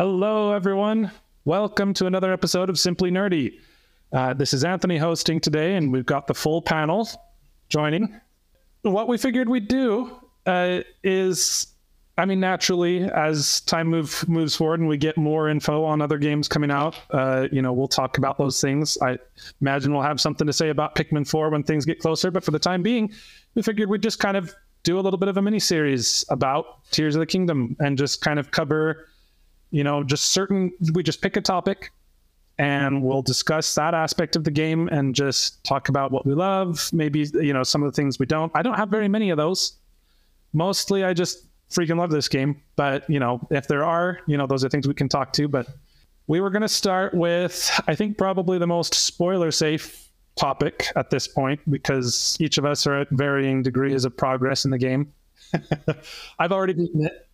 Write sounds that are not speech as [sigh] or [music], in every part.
Hello, everyone. Welcome to another episode of Simply Nerdy. Uh, this is Anthony hosting today, and we've got the full panel joining. What we figured we'd do uh, is, I mean, naturally, as time move, moves forward and we get more info on other games coming out, uh, you know, we'll talk about those things. I imagine we'll have something to say about Pikmin 4 when things get closer, but for the time being, we figured we'd just kind of do a little bit of a mini series about Tears of the Kingdom and just kind of cover, you know, just certain. We just pick a topic and we'll discuss that aspect of the game and just talk about what we love, maybe you know some of the things we don't. I don't have very many of those. Mostly, I just freaking love this game. But you know, if there are, you know, those are things we can talk to. But we were going to start with, I think, probably the most spoiler safe topic at this point because each of us are at varying degrees of progress in the game. [laughs] I've already beaten it,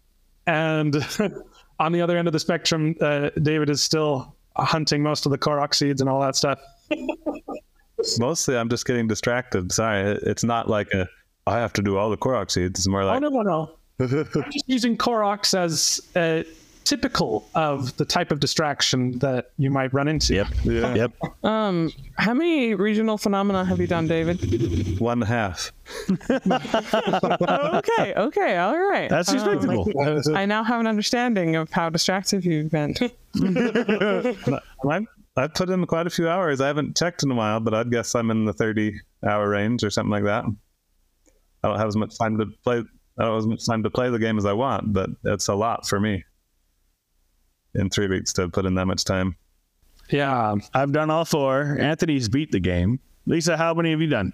and [laughs] on the other end of the spectrum, uh, David is still hunting most of the Korok seeds and all that stuff. [laughs] Mostly, I'm just getting distracted. Sorry, it's not like a I have to do all the Korok seeds. It's more like oh no, no, no. [laughs] I'm just using Koroks as uh, typical of the type of distraction that you might run into. Yep. Yeah. Yep. Um, how many regional phenomena have you done, David? one half. [laughs] okay, okay, all right. That's Um, respectable. I now have an understanding of how distractive you've been. [laughs] [laughs] I've, I've put in quite a few hours. I haven't checked in a while, but I'd guess I'm in the 30 hour range or something like that. I don't have as much time to play. I don't have as much time to play the game as I want, but it's a lot for me in three weeks to put in that much time. Yeah, I've done all four. Anthony's beat the game. Lisa, how many have you done?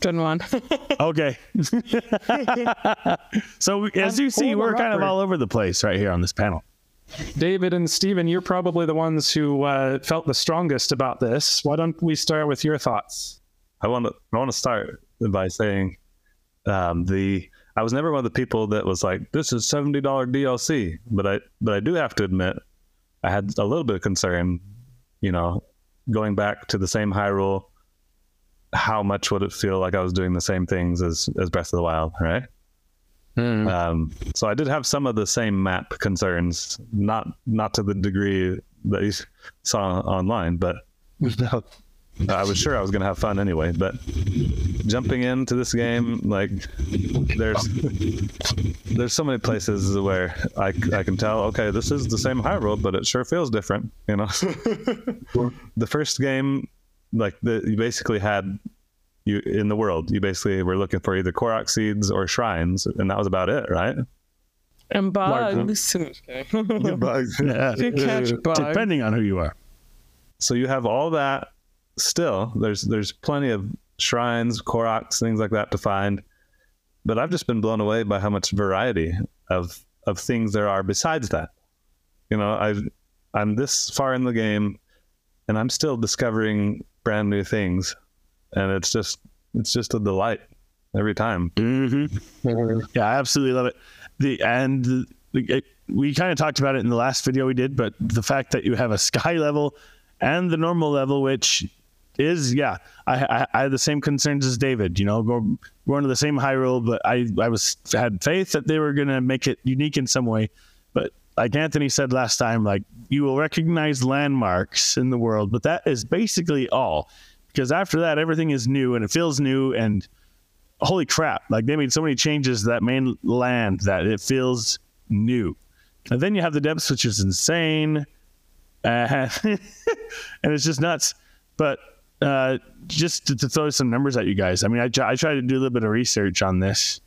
Good one. [laughs] Okay. [laughs] so we- as you see, we're kind of all over the place right here on this panel. David and Steven, you're probably the ones who uh, felt the strongest about this. Why don't we start with your thoughts? I want to I want to start by saying um, the I was never one of the people that was like this is seventy dollar DLC, but I but I do have to admit I had a little bit of concern, you know, going back to the same Hyrule. How much would it feel like I was doing the same things as as Breath of the Wild, right? Um, so I did have some of the same map concerns, not not to the degree that you saw online, but [laughs] I was sure I was going to have fun anyway. But jumping into this game, like there's there's so many places where I, I can tell, okay, this is the same Hyrule, but it sure feels different, you know. [laughs] the first game, like the you basically had you in the world, you basically were looking for either Korok seeds or shrines, and that was about it, right? and bugs. Yeah. To [laughs] catch bugs. Depending on who you are. so you have all that still there's there's plenty of shrines koroks things like that to find but i've just been blown away by how much variety of of things there are besides that you know i've i'm this far in the game and i'm still discovering brand new things and it's just it's just a delight every time Mm-hmm. [laughs] Yeah, I absolutely love it. The and the, it, we kind of talked about it in the last video we did, but the fact that you have a sky level and the normal level, which is yeah, I I, I had the same concerns as David. You know, go going to the same Hyrule, but I I was had faith that they were gonna make it unique in some way. But like Anthony said last time, like you will recognize landmarks in the world, but that is basically all. Because after that, everything is new and it feels new and holy crap like they made so many changes to that main land that it feels new and then you have the depths which is insane uh, [laughs] and it's just nuts but uh, just to, to throw some numbers at you guys. I mean I, I tried to do a little bit of research on this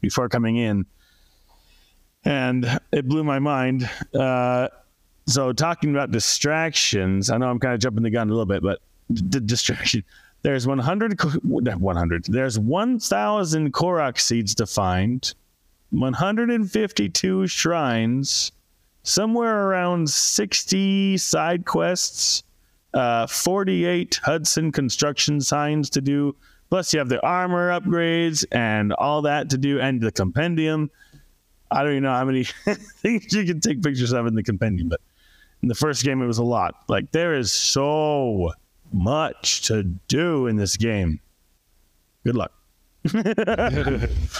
before coming in. And it blew my mind. Uh, so talking about distractions i know i'm kind of jumping the gun a little bit but d- distraction. There's 100 co- 100 there's 1000 korok seeds to find 152 shrines somewhere around 60 side quests uh, 48 hudson construction signs to do plus you have the armor upgrades and all that to do and the compendium i don't even know how many [laughs] things you can take pictures of in the compendium but in the first game it was a lot like there is so much to do in this game. Good luck. [laughs]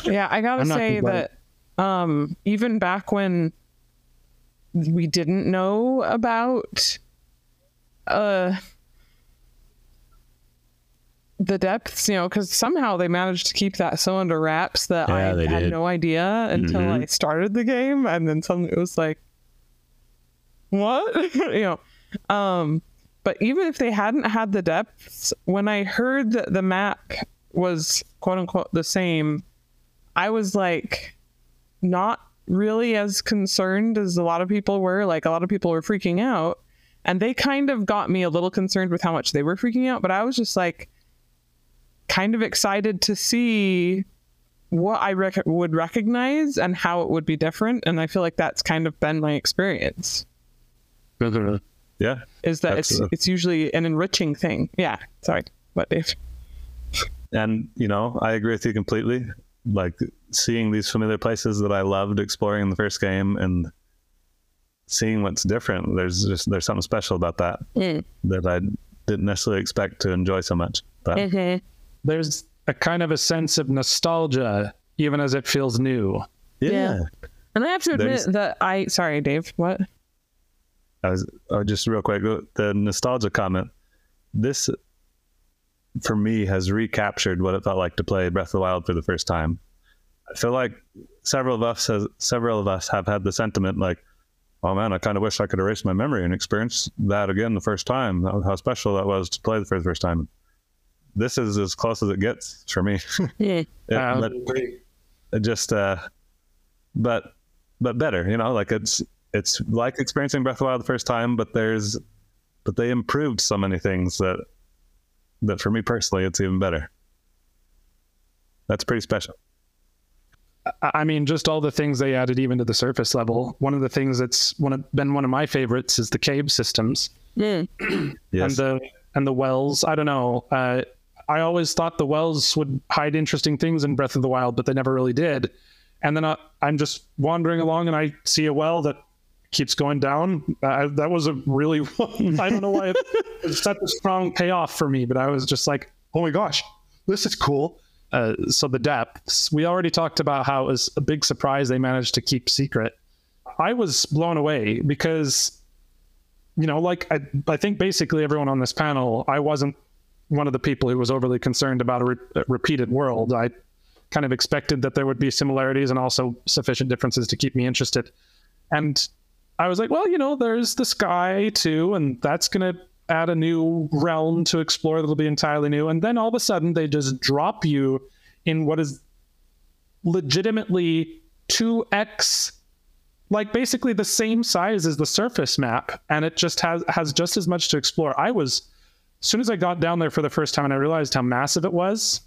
Yeah, I gotta I'm say that um, even back when we didn't know about uh the depths, you know, because somehow they managed to keep that so under wraps that Yeah, I had did. no idea until Mhm. I started the game, and then suddenly it was like, what, [laughs] you know. Um, but even if they hadn't had the depths, when I heard that the map was quote unquote the same, I was like, not really as concerned as a lot of people were. Like a lot of people were freaking out, and they kind of got me a little concerned with how much they were freaking out. But I was just like, kind of excited to see what I rec- would recognize and how it would be different. And I feel like that's kind of been my experience. Yeah. Is that it's uh, it's usually an enriching thing. Yeah. Sorry. What, Dave? And, you know, I agree with you completely. Like seeing these familiar places that I loved exploring in the first game and seeing what's different, there's just, there's something special about that Mm. that I didn't necessarily expect to enjoy so much. But Mm-hmm. There's a kind of a sense of nostalgia, even as it feels new. yeah, Yeah. And I have to admit There's- that I sorry, Dave. What? I was oh, just real quick the nostalgia comment. This for me has recaptured what it felt like to play Breath of the Wild for the first time. I feel like several of us has several of us have had the sentiment like, oh man, I kind of wish I could erase my memory and experience that again the first time. How how special that was to play for the first time. This is as close as it gets for me. [laughs] Yeah. It- it just uh but but better you know like it's it's like experiencing breath of the wild the first time but there's but they improved so many things that that for me personally it's even better that's pretty special I I mean, just all the things they added even to the surface level. One of the things that's one of, been one of my favorites is the cave systems Mm. [clears throat] and the and the wells. I don't know. Uh, I always thought the wells would hide interesting things in Breath of the Wild, but they never really did. And then I, I'm just wandering along and I see a well that keeps going down. Uh, that was a really [laughs] I don't know why it, it's such a strong payoff for me, but I was just like, oh my gosh, this is cool. Uh, so the depths. We already talked about how it was a big surprise they managed to keep secret. I was blown away because, you know, like I, I think basically everyone on this panel, I wasn't one of the people who was overly concerned about a, re- a repeated world. I kind of expected that there would be similarities and also sufficient differences to keep me interested. And I was like, well, you know, there's the sky too, and that's going to add a new realm to explore that'll be entirely new. And then all of a sudden, they just drop you in what is legitimately 2x like basically the same size as the surface map. And it just has has just as much to explore. I was as soon as i got down there for the first time and i realized how massive it was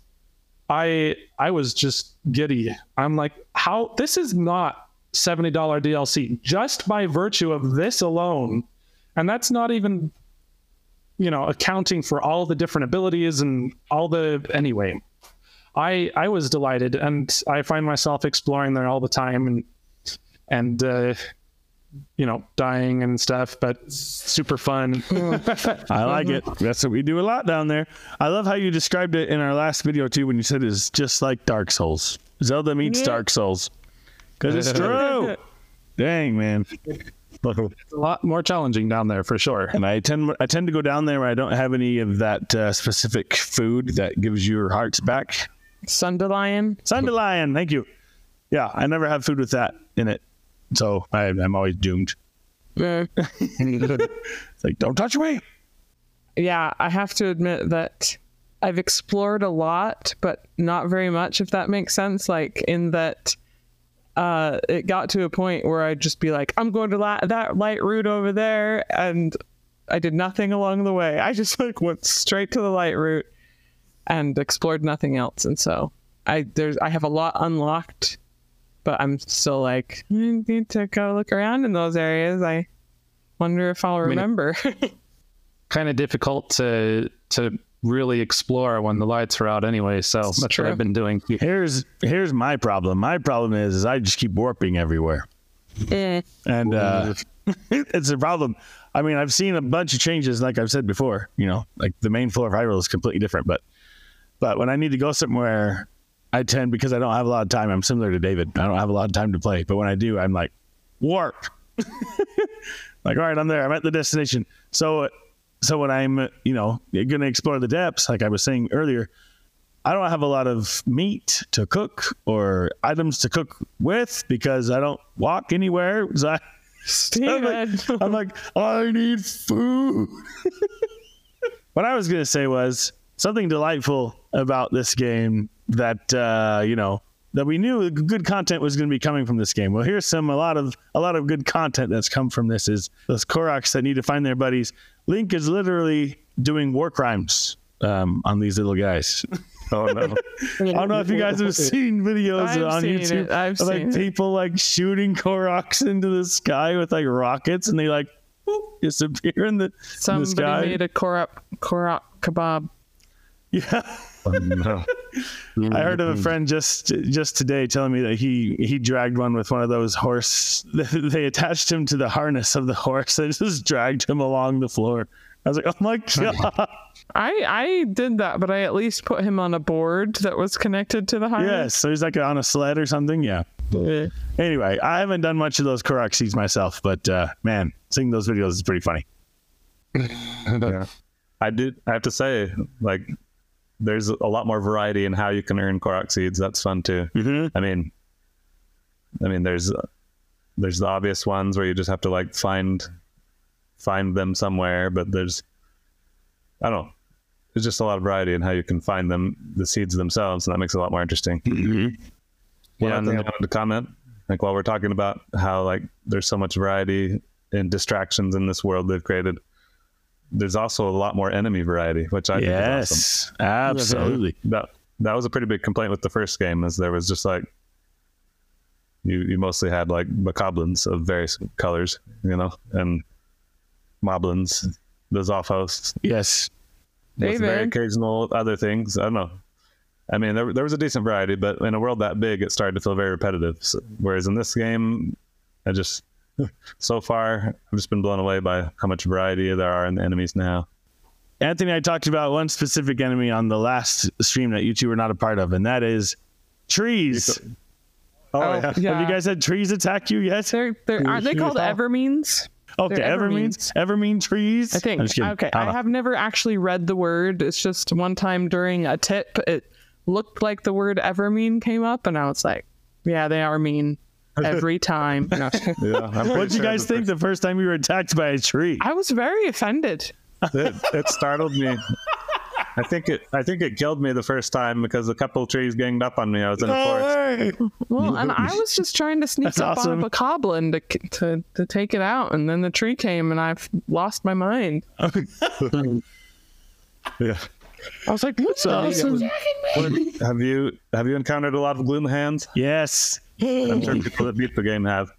i i was just giddy. I'm like how this is not $70 dlc just by virtue of this alone. And that's not even you know accounting for all the different abilities and all the anyway i i was delighted and i find myself exploring there all the time and and uh you know dying and stuff but super fun [laughs] I like it. That's what we do a lot down there. I love how you described it in our last video too when you said it's just like Dark Souls. Zelda meets Yeah. Dark Souls. Because it's [laughs] true. [laughs] Dang, man. A lot more challenging down there for sure And I tend I tend to go down there where I don't have any of that uh, specific food that gives your hearts back. Sundelion. Sundelion, thank you. Yeah, I never have food with that in it, so I, I'm always doomed. Mm. [laughs] It's like don't touch me. yeah, I have to admit that I've explored a lot, but not very much, if that makes sense. Like, in that uh, it got to a point where I'd just be like, I'm going to la- that Lightroot over there. And I did nothing along the way. I just like went straight to the Lightroot and explored nothing else. And so I, there's, I have a lot unlocked, but I'm still like, I need to go look around in those areas. I wonder if I'll mean, remember. [laughs] kind of difficult to to really explore when the lights are out anyway so It's that's true. what i've been doing Here's here's my problem. My problem is, is I just keep warping everywhere. Eh. and uh, [laughs] it's a problem. I mean, I've seen a bunch of changes, like I've said before. You know, like the main floor of Hyrule is completely different, but but when I need to go somewhere, I tend because I don't have a lot of time. I'm similar to David. I don't have a lot of time to play, but when I do, I'm like warp, [laughs] like, all right, I'm there. I'm at the destination. So, so when I'm, you know, going to explore the depths, like I was saying earlier, I don't have a lot of meat to cook or items to cook with because I don't walk anywhere. [laughs] So I, I'm like, I'm like, I need food. [laughs] what I was going to say was something delightful about this game that, uh, you know, that we knew good content was going to be coming from this game. Well, here's some a lot of a lot of good content that's come from this is those Koroks that need to find their buddies. Link is literally doing war crimes um, on these little guys. [laughs] Oh no. I don't know if you guys have [laughs] seen videos I've on seen YouTube it. I've of like seen it. people like shooting Koroks into the sky with like rockets, and they like boop, disappear in the, in the Somebody sky. made a korok korok kebab. [laughs] yeah, Oh, no. I heard of a friend just just today telling me that he he dragged one with one of those horse. [laughs] They attached him to the harness of the horse and just dragged him along the floor. I was like, oh my god! I I did that, but I at least put him on a board that was connected to the harness. yes, harness. so he's like on a sled or something. Yeah. Yeah. Anyway, I haven't done much of those Korok seeds myself, but uh, man, seeing those videos is pretty funny. [laughs] yeah. I did. I have to say, like, there's a lot more variety in how you can earn Korok seeds. That's fun too. Mm-hmm. I mean, I mean, there's there's the obvious ones where you just have to like find find them somewhere, but there's I don't know. There's just a lot of variety in how you can find them, the seeds themselves, and that makes it a lot more interesting. Mm-hmm. One Yeah, other thing I wanted to comment, like while we're talking about how like there's so much variety and distractions in this world they've created, there's also a lot more enemy variety, which I think is awesome. Yes, absolutely. That that was a pretty big complaint with the first game, is there was just like you you mostly had like bokoblins of various colors, you know, and moblins, the Zophos, Yes. with very occasional other things. I don't know. I mean, there, there was a decent variety, but in a world that big, it started to feel very repetitive. So, whereas in this game, I just so far I've just been blown away by how much variety there are in the enemies now. Anthony, I talked about one specific enemy on the last stream that you two were not a part of, and that is trees. Oh, Oh, yeah. yeah. Have you guys had trees attack you yet? They're, they're, aren't they called Evermeans? Okay, they're evermeans, evermean trees. I think. I'm just kidding. okay, I I have never actually read the word. It's just one time during a tip, it looked like the word Evermean came up, and I was like, "Yeah, they are mean every time." No. [laughs] Yeah, I'm What'd you guys think the first time you were attacked by a tree? I was very offended. it, it startled me. I think it. I think it killed me the first time because a couple of trees ganged up on me. I was in a forest. Well, and I was just trying to sneak That's up awesome. on a bokoblin to, to to take it out, and then the tree came, and I've lost my mind. [laughs] Yeah. I was like, "What's awesome?" Have you have you encountered a lot of gloom hands? Yes. I'm sure people that beat the game have.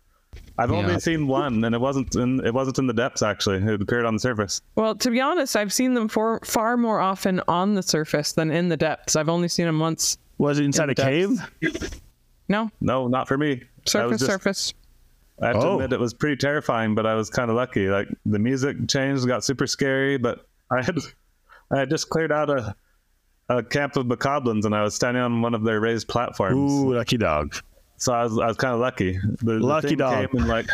I've Yeah. only seen one, and it wasn't in it wasn't in the depths. Actually, it appeared on the surface. Well, to be honest, I've seen them for far more often on the surface than in the depths. I've only seen them once. Was it inside a depths. cave? No, No, not for me. I was surface, just- surface. I have to Oh. admit, it was pretty terrifying, but I was kind of lucky. Like the music changed, got super scary, but I had I had just cleared out a a camp of bokoblins, and I was standing on one of their raised platforms. Ooh, lucky dog. So I was I was kind of lucky. The, the Lucky thing dog. came and like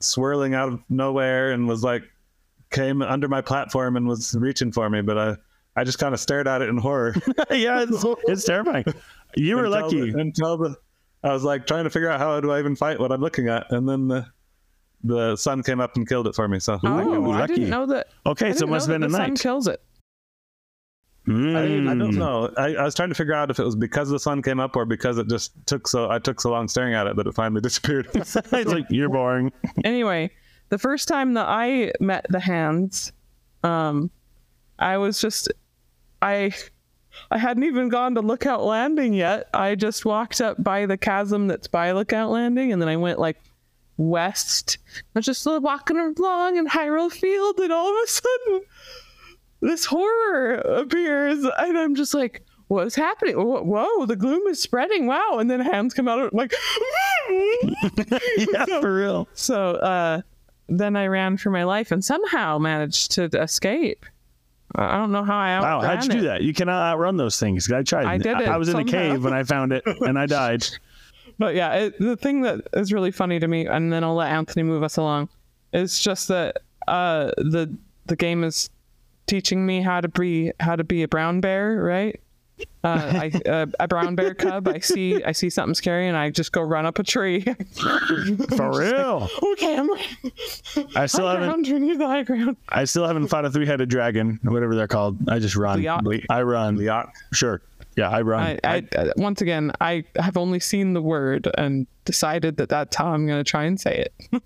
swirling out of nowhere and was like came under my platform and was reaching for me, but I I just kind of stared at it in horror. [laughs] yeah, it's, it's terrifying. You were until lucky. the- until the I was like trying to figure out how do I even fight what I'm looking at, and then the the sun came up and killed it for me. So Oh, I lucky. didn't know that. Okay, so it must have been a the sun night. kills it. I, I don't Mm. know. I, I was trying to figure out if it was because the sun came up or because it just took so I took so long staring at it that it finally [laughs] disappeared. [laughs] it's like you're boring. Anyway, the first time that I met the hands, um, I was just, I, I hadn't even gone to Lookout Landing yet. I just walked up by the chasm that's by Lookout Landing, and then I went like west. I was just walking along in Hyrule Field, and all of a sudden, this horror appears, and I'm just like. What's happening? Whoa, the gloom is spreading. Wow. And then hands come out like, [laughs] yeah, [laughs] for real. So uh, then I ran for my life and somehow managed to escape. I I don't know how I Wow, how'd you do it. that? You cannot outrun those things. I tried. I did it I was in a cave when I found it, [laughs] and I died. but yeah, it, the thing that is really funny to me, and then I'll let Anthony move us along, is just that uh, the the game is teaching me how to be how to be a brown bear, right? Uh, I, [laughs] uh, a brown bear cub. I see I see something scary, and I just go run up a tree. [laughs] For real. okay, I'm [laughs] I still high haven't. ground, we need the high ground. I still haven't fought a three-headed dragon, whatever they're called. I just run. Leot. I run. Leot. Sure. Yeah, I run. I, I, uh, once again, I have only seen the word and decided that that's how I'm going to try and say it.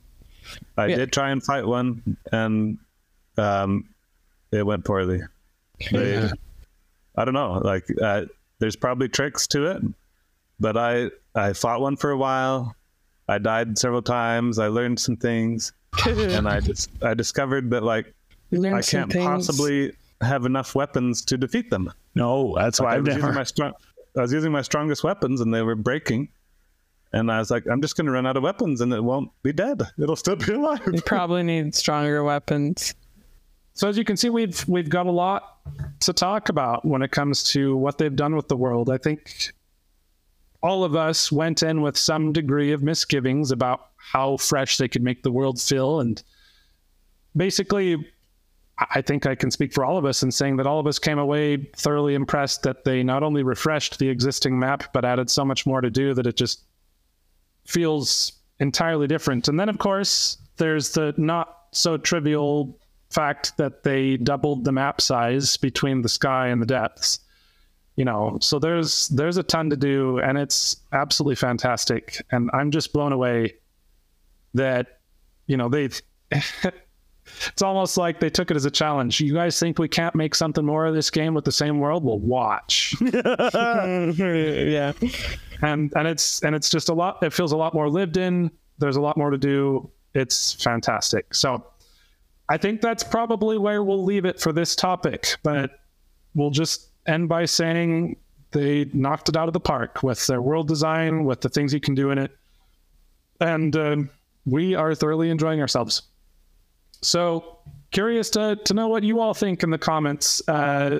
I Yeah. did try and fight one, and um, it went poorly. They, I don't know. Like, uh, there's probably tricks to it, but I I fought one for a while. I died several times. I learned some things, and I just [laughs] I discovered that like I can't things. possibly have enough weapons to defeat them. no, that's why I I've was using my strong, I was using my strongest weapons, and they were breaking. And I was like, I'm just going to run out of weapons, and it won't be dead. It'll still be [laughs] alive. You probably need stronger weapons. So as you can see, we've we've got a lot to talk about when it comes to what they've done with the world. I think all of us went in with some degree of misgivings about how fresh they could make the world feel, and basically, I think I can speak for all of us in saying that all of us came away thoroughly impressed that they not only refreshed the existing map but added so much more to do that it just feels entirely different. And then, of course, there's the not so trivial fact that they doubled the map size between the sky and the depths. You know, so there's there's a ton to do, and it's absolutely fantastic. And I'm just blown away that you know they've. [laughs] it's almost like they took it as a challenge. You guys think we can't make something more of this game with the same world? Well, watch. [laughs] [laughs] yeah. and and it's and it's just a lot it feels a lot more lived in there's a lot more to do it's fantastic so i think that's probably where we'll leave it for this topic but we'll just end by saying they knocked it out of the park with their world design with the things you can do in it and um, we are thoroughly enjoying ourselves so curious to, to know what you all think in the comments uh,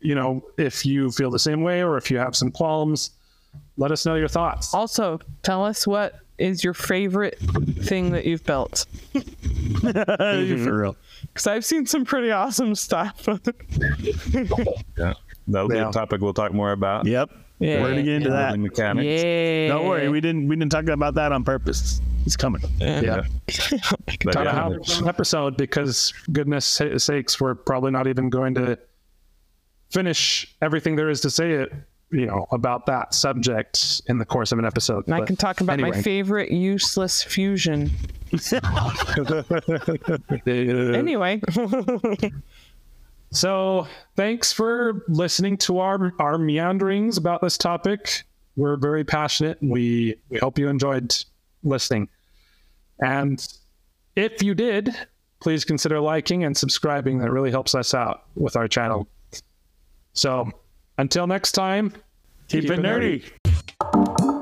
you know if you feel the same way or if you have some qualms let us know your thoughts. Also, tell us what is your favorite thing that you've built? [laughs] For real. Because I've seen some pretty awesome stuff. [laughs] Yeah, that'll be Yeah. a topic we'll talk more about. Yep. Yeah. We're gonna get into that. Building mechanics. yeah. Don't worry, we didn't we didn't talk about that on purpose. It's coming. Yeah. But Gotta yeah, have an episode because goodness sakes, we're probably not even going to finish everything there is to say it, you know, about that subject in the course of an episode. And I can talk about my favorite useless fusion. [laughs] Anyway, So thanks for listening to our our meanderings about this topic. We're very passionate and we we hope you enjoyed listening. And if you did, please consider liking and subscribing. That really helps us out with our channel. So until next time, Keep, it nerdy.